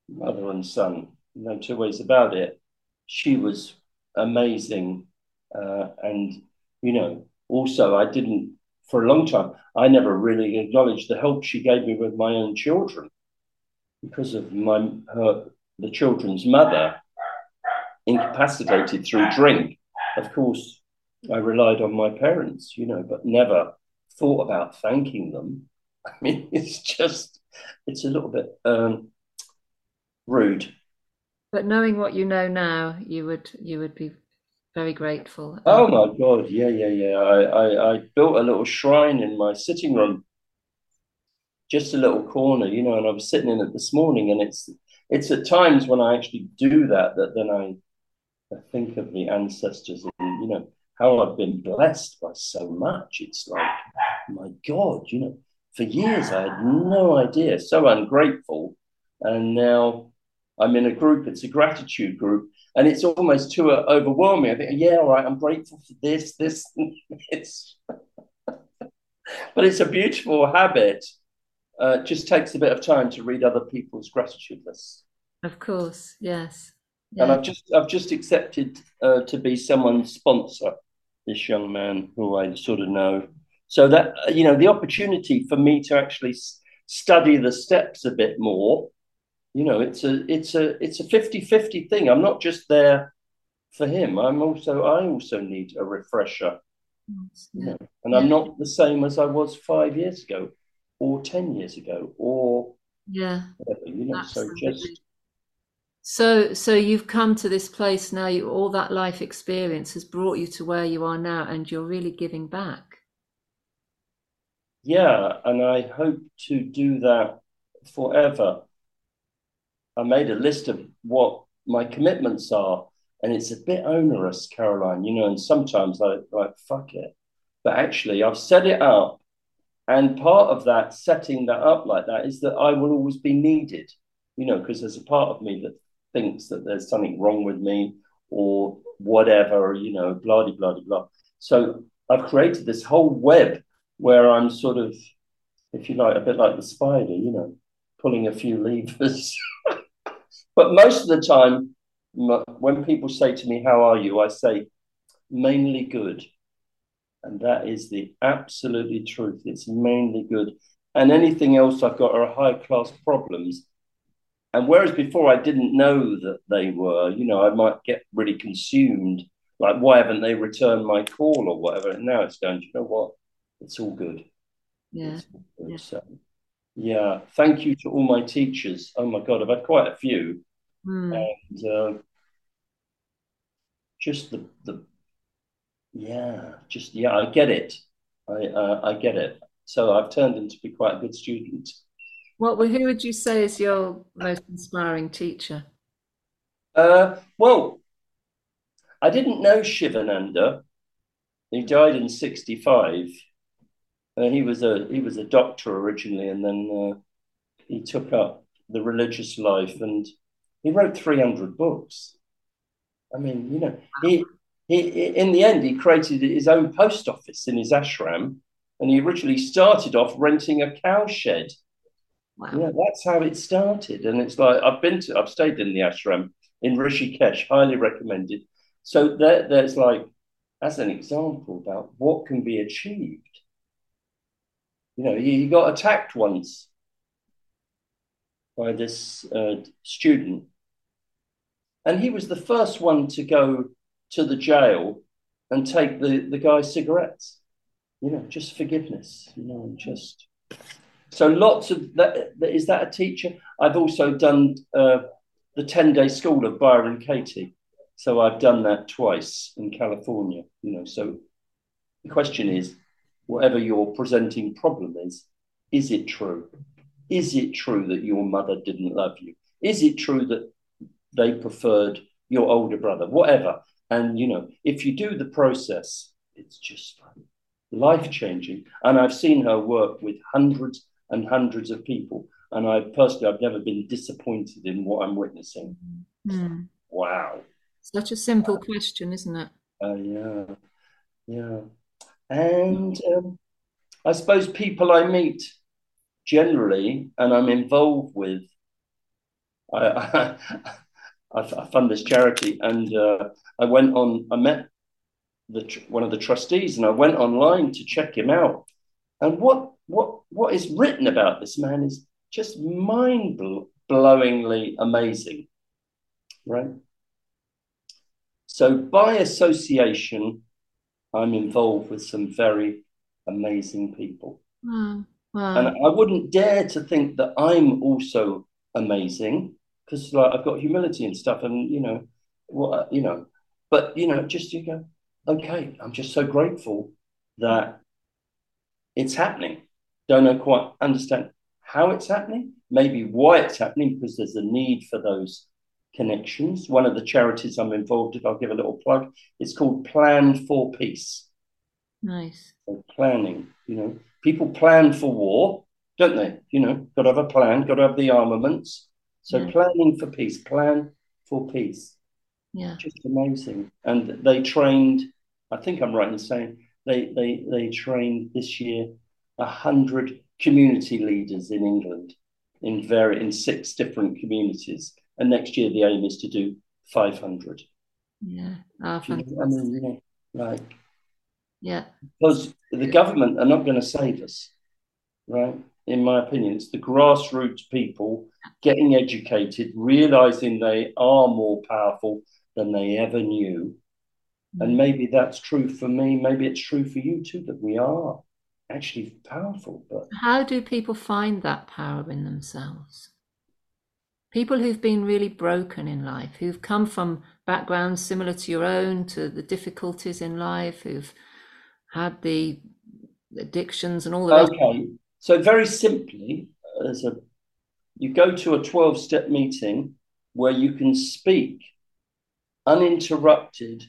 mother and son, no two ways about it, she was amazing. Uh, and, you know, also I didn't for a long time, I never really acknowledged the help she gave me with my own children because of my her the children's mother incapacitated through drink. Of course, I relied on my parents, you know, but never thought about thanking them. I mean, it's just it's a little bit um, rude. But knowing what you know now, you would you would be very grateful. Oh um, my God, yeah, yeah, yeah. I, I, I built a little shrine in my sitting room, just a little corner, you know, and I was sitting in it this morning, and it's it's at times when I actually do that that then I, I think of the ancestors and you know how I've been blessed by so much. It's like, my God, you know, for years I had no idea, so ungrateful, and now I'm in a group. It's a gratitude group, and it's almost too uh, overwhelming. I think, yeah, all right, I'm grateful for this, this. it's, but it's a beautiful habit. Uh, just takes a bit of time to read other people's gratitude lists. Of course, yes. Yeah. And I've just I've just accepted uh, to be someone's sponsor. This young man who I sort of know, so that you know the opportunity for me to actually s- study the steps a bit more you know it's a it's a it's a 50-50 thing i'm not just there for him i'm also i also need a refresher yes, yeah. you know? and yeah. i'm not the same as i was five years ago or 10 years ago or yeah whatever, you know Absolutely. so just so so you've come to this place now you all that life experience has brought you to where you are now and you're really giving back yeah and i hope to do that forever I made a list of what my commitments are, and it's a bit onerous, Caroline, you know, and sometimes I like, fuck it. But actually, I've set it up. And part of that, setting that up like that, is that I will always be needed, you know, because there's a part of me that thinks that there's something wrong with me or whatever, you know, blah, blah, blah, blah. So I've created this whole web where I'm sort of, if you like, a bit like the spider, you know, pulling a few levers. But most of the time, when people say to me, How are you? I say, mainly good. And that is the absolutely truth. It's mainly good. And anything else I've got are high class problems. And whereas before I didn't know that they were, you know, I might get really consumed, like why haven't they returned my call or whatever? And now it's going, you know what? It's all good. Yeah. All good. Yeah. So, yeah. Thank you to all my teachers. Oh my God, I've had quite a few. Mm. And uh, just the the yeah, just yeah, I get it. I uh, I get it. So I've turned into be quite a good student. What who would you say is your most inspiring teacher? Uh, well, I didn't know Shivananda. He died in '65. Uh, he was a he was a doctor originally, and then uh, he took up the religious life, and he wrote 300 books. I mean, you know, he he in the end he created his own post office in his ashram, and he originally started off renting a cow shed. Wow. Yeah, that's how it started, and it's like I've been to, I've stayed in the ashram in Rishikesh, highly recommended. So there, there's like as an example about what can be achieved. You know, he, he got attacked once by this uh, student, and he was the first one to go to the jail and take the, the guy's cigarettes. You know, just forgiveness, you know, and just so lots of that. Is that a teacher? I've also done uh, the 10 day school of Byron Katie. So I've done that twice in California, you know. So the question is whatever your presenting problem is, is it true? Is it true that your mother didn't love you? Is it true that they preferred your older brother? Whatever. And, you know, if you do the process, it's just life changing. And I've seen her work with hundreds and hundreds of people. And I personally, I've never been disappointed in what I'm witnessing. Mm. Wow. Such a simple question, isn't it? Uh, yeah. Yeah. And um, I suppose people I meet generally and I'm involved with, I, I, I fund this charity and uh, I went on, I met the one of the trustees and I went online to check him out. And what what what is written about this man is just mind blowingly amazing, right? So by association, I'm involved with some very amazing people. Wow. Wow. And I wouldn't dare to think that I'm also amazing because like I've got humility and stuff, and you know, what uh, you know, but you know, just you go, okay, I'm just so grateful that it's happening. Don't know quite understand how it's happening, maybe why it's happening, because there's a need for those connections. One of the charities I'm involved in, I'll give a little plug, it's called Plan for Peace. Nice. So planning, you know, people plan for war, don't they? You know, got to have a plan, got to have the armaments. So Yeah. planning for peace, plan for peace. Yeah. Just amazing. And they trained, I think I'm right in saying they they they trained this year a hundred community leaders in England in very in six different communities. And next year the aim is to do 500. Yeah. Oh, you know I mean, you know, like Yeah. because the government are not going to save us, right? In my opinion, it's the grassroots people getting educated, realizing they are more powerful than they ever knew. And mm. maybe that's true for me. Maybe it's true for you too, that we are actually powerful. But How do people find that power in themselves? People who've been really broken in life, who've come from backgrounds similar to your own, to the difficulties in life, who've had the addictions and all the rest. So very simply, as a you go to a 12 step meeting where you can speak uninterrupted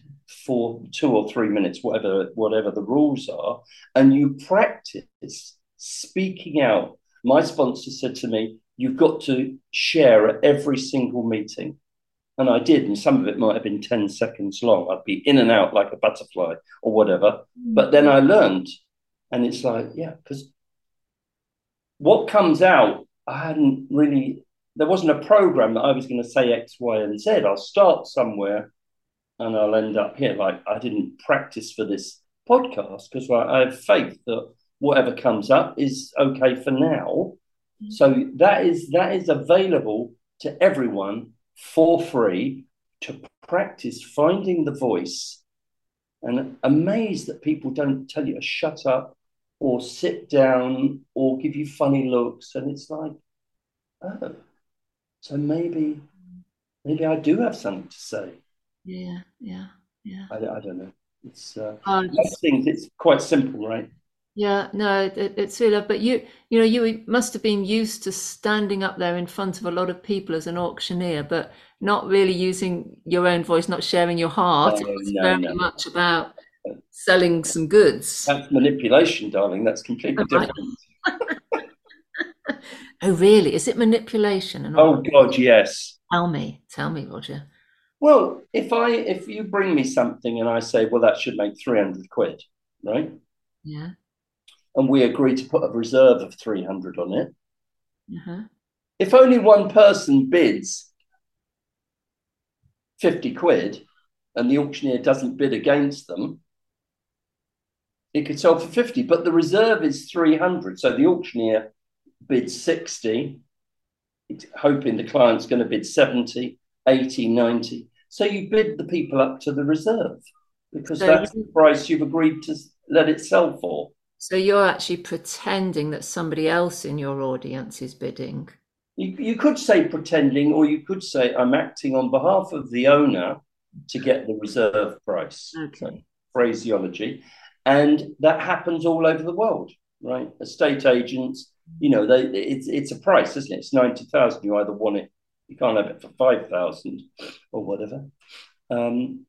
for two or three minutes, whatever whatever the rules are, and you practice speaking out. My sponsor said to me, "You've got to share at every single meeting." And I did, and some of it might have been 10 seconds long. I'd be in and out like a butterfly or whatever. Mm. But then I learned, and it's like, yeah, because what comes out, I hadn't really, there wasn't a program that I was going to say X, Y, and Z. I'll start somewhere and I'll end up here. Like I didn't practice for this podcast because like, I have faith that whatever comes up is okay for now. Mm. So that is that is available to everyone for free to practice finding the voice and amazed that people don't tell you to shut up or sit down or give you funny looks. And it's like, oh, so maybe, maybe I do have something to say. Yeah, yeah, yeah. I, I don't know. It's uh, uh things. It's quite simple, right? Yeah, no, it, it's really. But you, you know, you must have been used to standing up there in front of a lot of people as an auctioneer, but not really using your own voice, not sharing your heart. No, it was no, very no. much about selling some goods. That's manipulation, darling. That's completely different. oh, really? Is it manipulation? oh God, yes. Tell me, tell me, Roger. Well, if I if you bring me something and I say, well, that should make three hundred quid, right? Yeah and we agree to put a reserve of 300 on it. Uh-huh. If only one person bids 50 quid and the auctioneer doesn't bid against them, it could sell for 50, but the reserve is 300. So the auctioneer bids 60, hoping the client's going to bid 70, 80, 90. So you bid the people up to the reserve because so that's the price you've agreed to let it sell for. So you're actually pretending that somebody else in your audience is bidding. You, you could say pretending, or you could say I'm acting on behalf of the owner to get the reserve price. Okay. So, phraseology. And that happens all over the world, right? Estate agents, you know, they it's it's a price, isn't it? It's ninety thousand. You either want it, you can't have it for five thousand or whatever. Um,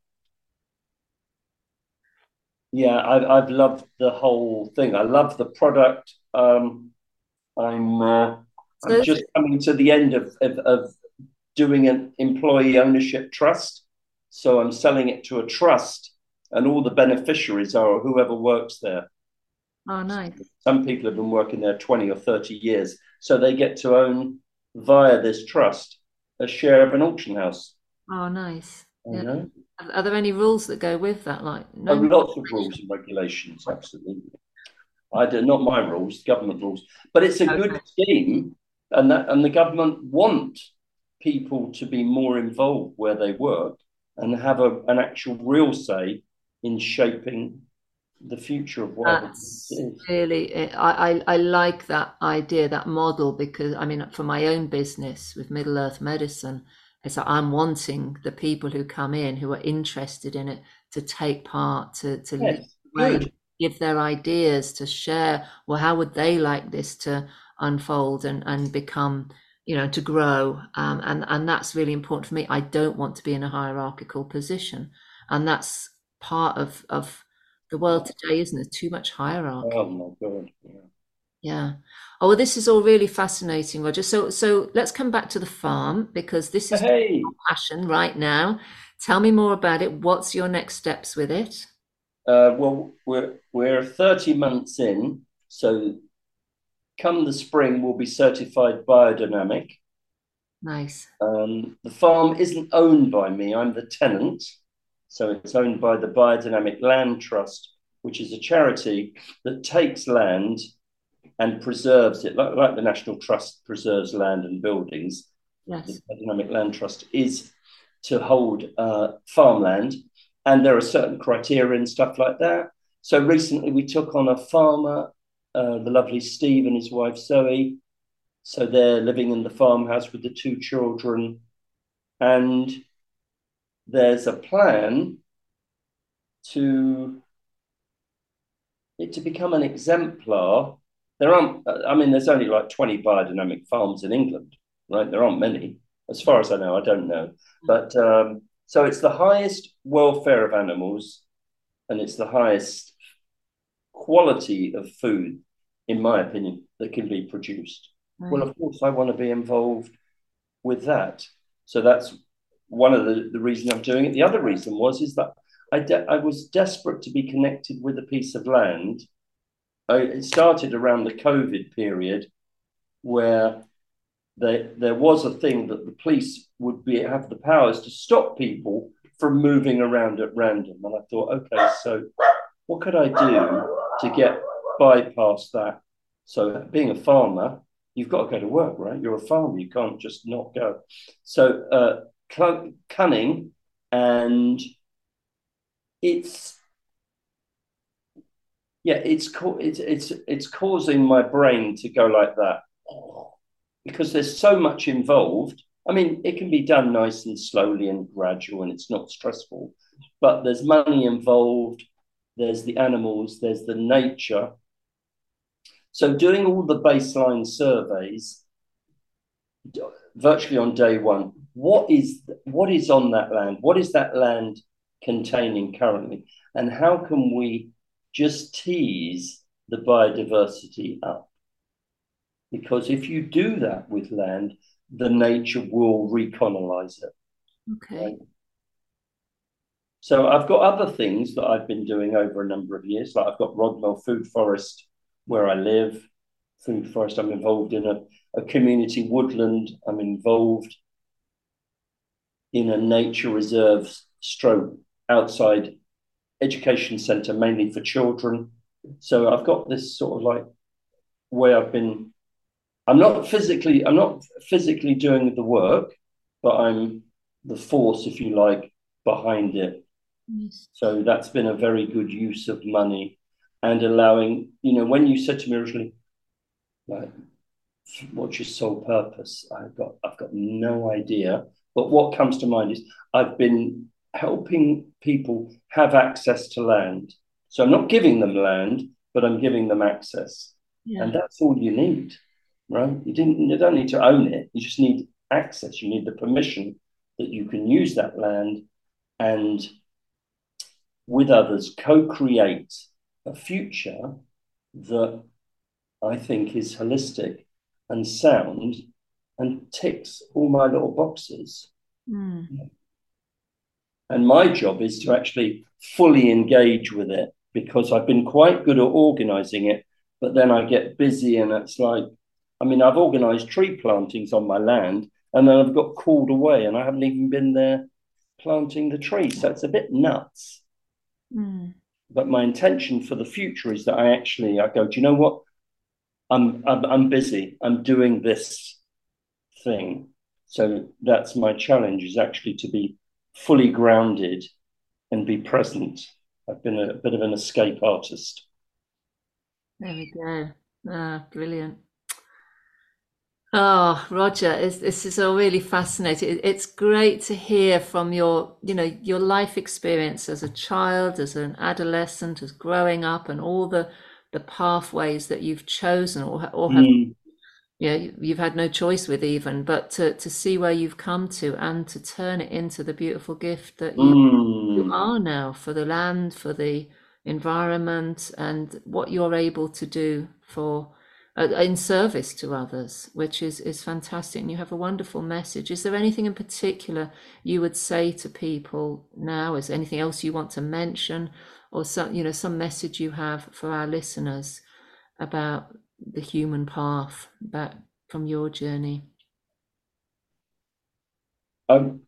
yeah, I've I've loved the whole thing. I love the product. Um, I'm uh, I'm just coming to the end of, of, of doing an employee ownership trust. So I'm selling it to a trust, and all the beneficiaries are whoever works there. Oh, nice. Some people have been working there 20 or 30 years. So they get to own via this trust a share of an auction house. Oh, nice. Yeah. Are there any rules that go with that? Like no oh, lots of rules and regulations, absolutely. I do not my rules, government rules, but it's a okay. good scheme, and that and the government want people to be more involved where they work and have a, an actual real say in shaping the future of what That's really. I, I, I like that idea, that model, because I mean, for my own business with Middle Earth Medicine, it's like I'm wanting the people who come in who are interested in it to take part, to to yes, give their ideas, to share. Well, how would they like this to unfold and and become, you know, to grow? Um, and and that's really important for me. I don't want to be in a hierarchical position, and that's part of of the world today, isn't it? Too much hierarchy. Oh my god! Yeah. Yeah. Oh, well, this is all really fascinating, Roger. So, so let's come back to the farm because this is hey. passion right now. Tell me more about it. What's your next steps with it? Uh, well, we're we're thirty months in, so come the spring, we'll be certified biodynamic. Nice. Um, the farm isn't owned by me; I'm the tenant, so it's owned by the Biodynamic Land Trust, which is a charity that takes land and preserves it, like, like the National Trust preserves land and buildings. Yes. The Biodynamic Land Trust is to hold uh, farmland, and there are certain criteria and stuff like that. So recently, we took on a farmer, uh, the lovely Steve and his wife Zoe. So they're living in the farmhouse with the two children, and there's a plan to it to become an exemplar there aren't, I mean, there's only like 20 biodynamic farms in England, right? There aren't many. As far as I know, I don't know. But um, so it's the highest welfare of animals and it's the highest quality of food, in my opinion, that can be produced. Right. Well, of course, I want to be involved with that. So that's one of the, the reasons I'm doing it. The other reason was is that I, de- I was desperate to be connected with a piece of land it started around the COVID period where there, there was a thing that the police would be have the powers to stop people from moving around at random. And I thought, okay, so what could I do to get bypass that? So being a farmer, you've got to go to work, right? You're a farmer, you can't just not go. So uh, cunning and it's yeah, it's it's it's it's causing my brain to go like that because there's so much involved. I mean, it can be done nice and slowly and gradual, and it's not stressful. But there's money involved. There's the animals. There's the nature. So doing all the baseline surveys virtually on day one, what is what is on that land? What is that land containing currently? And how can we just tease the biodiversity up? Because if you do that with land, the nature will recolonize it. Okay. Right? So I've got other things that I've been doing over a number of years. Like I've got Rodmell Food Forest where I live, food forest. I'm involved in a, a community woodland. I'm involved in a nature reserve stroke outside education centre, mainly for children. So I've got this sort of like way I've been. I'm not physically. I'm not physically doing the work, but I'm the force, if you like, behind it. Yes. So that's been a very good use of money and allowing, you know, when you said to me originally, like, what's your sole purpose? I've got, I've got no idea. But what comes to mind is I've been helping people have access to land. So I'm not giving them land, but I'm giving them access. Yeah. And that's all you need, right? You didn't you don't need to own it. You just need access. You need the permission that you can use that land and with others co-create a future that I think is holistic and sound and ticks all my little boxes. Mm. And my job is to actually fully engage with it because I've been quite good at organizing it, but then I get busy and it's like, I mean, I've organized tree plantings on my land and then I've got called away and I haven't even been there planting the tree. So it's a bit nuts. Mm. But my intention for the future is that I actually I go, do you know what? I'm I'm, I'm busy. I'm doing this thing. So that's my challenge is actually to be fully grounded and be present. I've been a, a bit of an escape artist. There we go. Ah, brilliant. Oh, Roger, this is all really fascinating. It's great to hear from your, you know, your life experience as a child, as an adolescent, as growing up, and all the the pathways that you've chosen or or have, mm. Yeah, you've had no choice with even, but to to see where you've come to and to turn it into the beautiful gift that you, mm. you are now for the land, for the environment, and what you're able to do for uh, in service to others, which is is fantastic. And you have a wonderful message. Is there anything in particular you would say to people now? Is there anything else you want to mention, or some you know some message you have for our listeners about the human path, that from your journey? Um,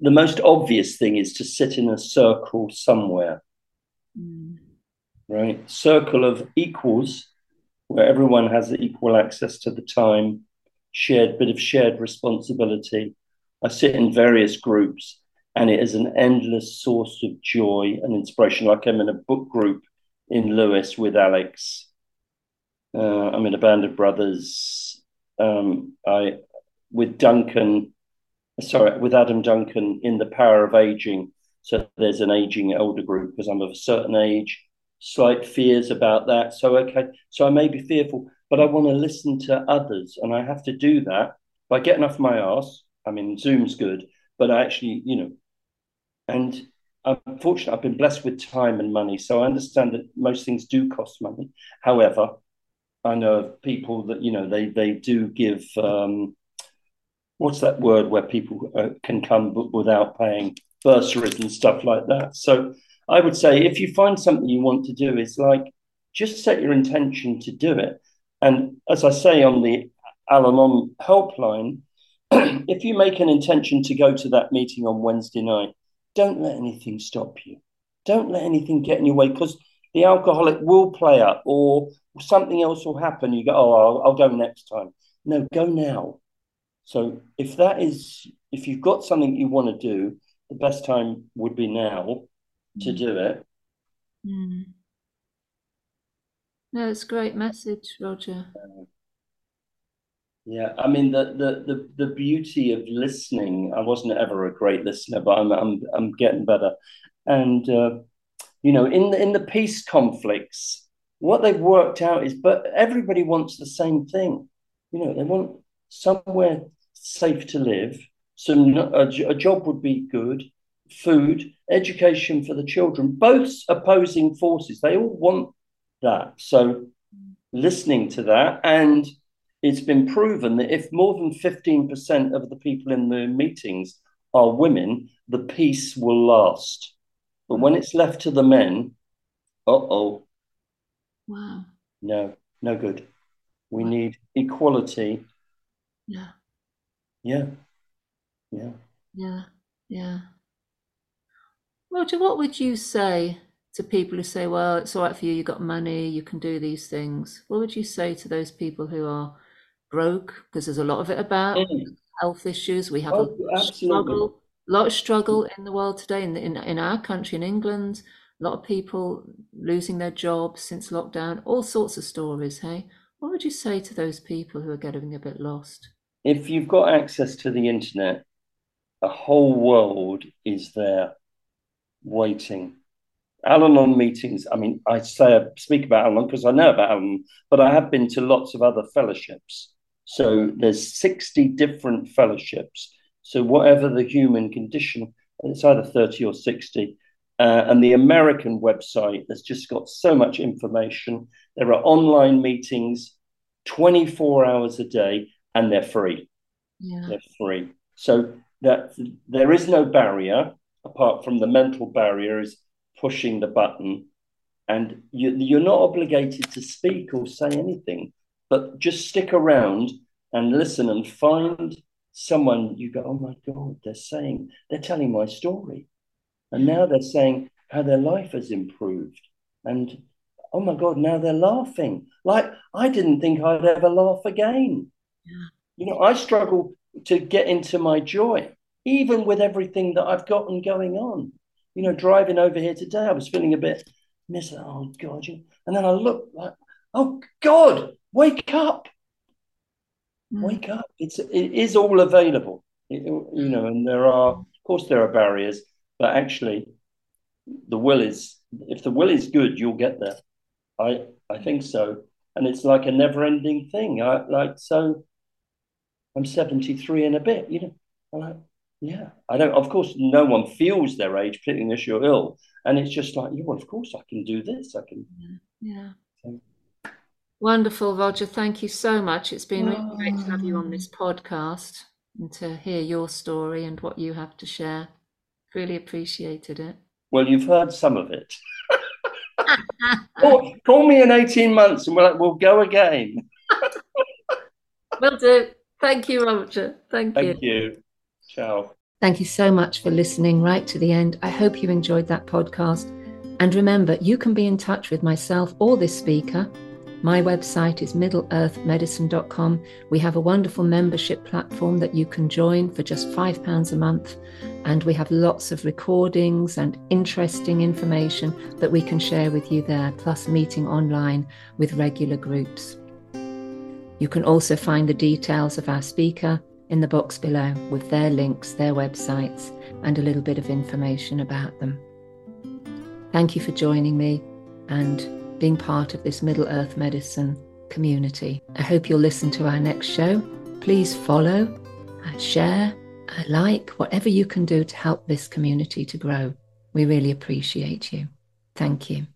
the most obvious thing is to sit in a circle somewhere, mm. right? Circle of equals where everyone has equal access to the time, shared bit of shared responsibility. I sit in various groups, and it is an endless source of joy and inspiration. Like I'm in a book group in Lewes with Alex. Uh, I'm in a band of brothers. Um, I with Duncan, sorry, with Adam Duncan in the Power of Aging. So there's an aging elder group because I'm of a certain age slight fears about that. So, okay, so I may be fearful, but I want to listen to others. And I have to do that by getting off my ass. I mean, Zoom's good, but I actually, you know, and unfortunately, I've been blessed with time and money. So I understand that most things do cost money. However, I know of people that, you know, they, they do give, um, what's that word where people uh, can come without paying bursaries and stuff like that. So, I would say if you find something you want to do, it's like just set your intention to do it. And as I say on the Al Anon helpline, if you make an intention to go to that meeting on Wednesday night, don't let anything stop you. Don't let anything get in your way because the alcoholic will play up or something else will happen. You go, oh, I'll, I'll go next time. no, go now. So if that is, if you've got something you want to do, the best time would be now to do it. Mm. No, it's a great message, Roger. Yeah, I mean the, the the the beauty of listening. I wasn't ever a great listener, but I'm I'm I'm getting better. And uh, you know, in the in the peace conflicts, what they've worked out is, but everybody wants the same thing. You know, they want somewhere safe to live. Some a, a job would be good, food, education for the children. Both opposing forces. They all want that. So, listening to that and it's been proven that if more than 15% of the people in the meetings are women, the peace will last. But when it's left to the men, uh oh. Wow. No, no good. We need equality. Yeah. Yeah. Yeah. Yeah. Yeah. Roger, what would you say to people who say, well, it's all right for you, you've got money, you can do these things? What would you say to those people who are broke because there's a lot of it about mm. health issues. We have oh, a struggle, lot of struggle in the world today. In, in in our country, in England, a lot of people losing their jobs since lockdown. All sorts of stories. Hey, what would you say to those people who are getting a bit lost? If you've got access to the internet, a whole world is there waiting. Al Anon meetings. I mean, I say I speak about Al Anon because I know about Al Anon, but I have been to lots of other fellowships so there's 60 different fellowships. So whatever the human condition, it's either 30 or 60. Uh, and the American website has just got so much information. There are online meetings 24 hours a day, and they're free. Yeah. They're free. So that there is no barrier apart from the mental barrier is pushing the button. And you, you're not obligated to speak or say anything but just stick around and listen and find someone you go, oh my God, they're saying, they're telling my story. And now they're saying how their life has improved. And oh my God, now they're laughing. Like I didn't think I'd ever laugh again. Yeah. You know, I struggle to get into my joy, even with everything that I've gotten going on. You know, driving over here today, I was feeling a bit miss. Oh God, and then I looked like, oh God, wake up mm. wake up it's it is all available it, you know and there are of course there are barriers but actually the will is if the will is good you'll get there i i think so and it's like a never ending thing i like so i'm 73 and a bit you know I'm like yeah i don't of course no one feels their age particularly unless you're ill and it's just like yeah well of course i can do this i can yeah, yeah. Wonderful, Roger. Thank you so much. It's been really great to have you on oh. this podcast and to hear your story and what you have to share. Really appreciated it. Well, you've heard some of it. call, call, me in 18 months and we'll, we'll go again. Will do. Thank you, Roger. Thank, Thank you. Thank you. Ciao. Thank you so much for listening right to the end. I hope you enjoyed that podcast. And remember, you can be in touch with myself or this speaker my website is middleearthmedicine.com. We have a wonderful membership platform that you can join for just £5 a month. And we have lots of recordings and interesting information that we can share with you there, plus meeting online with regular groups. You can also find the details of our speaker in the box below with their links, their websites, and a little bit of information about them. Thank you for joining me and being part of this Middle Earth Medicine community. I hope you'll listen to our next show. Please follow, uh, share, uh, like, whatever you can do to help this community to grow. We really appreciate you. Thank you.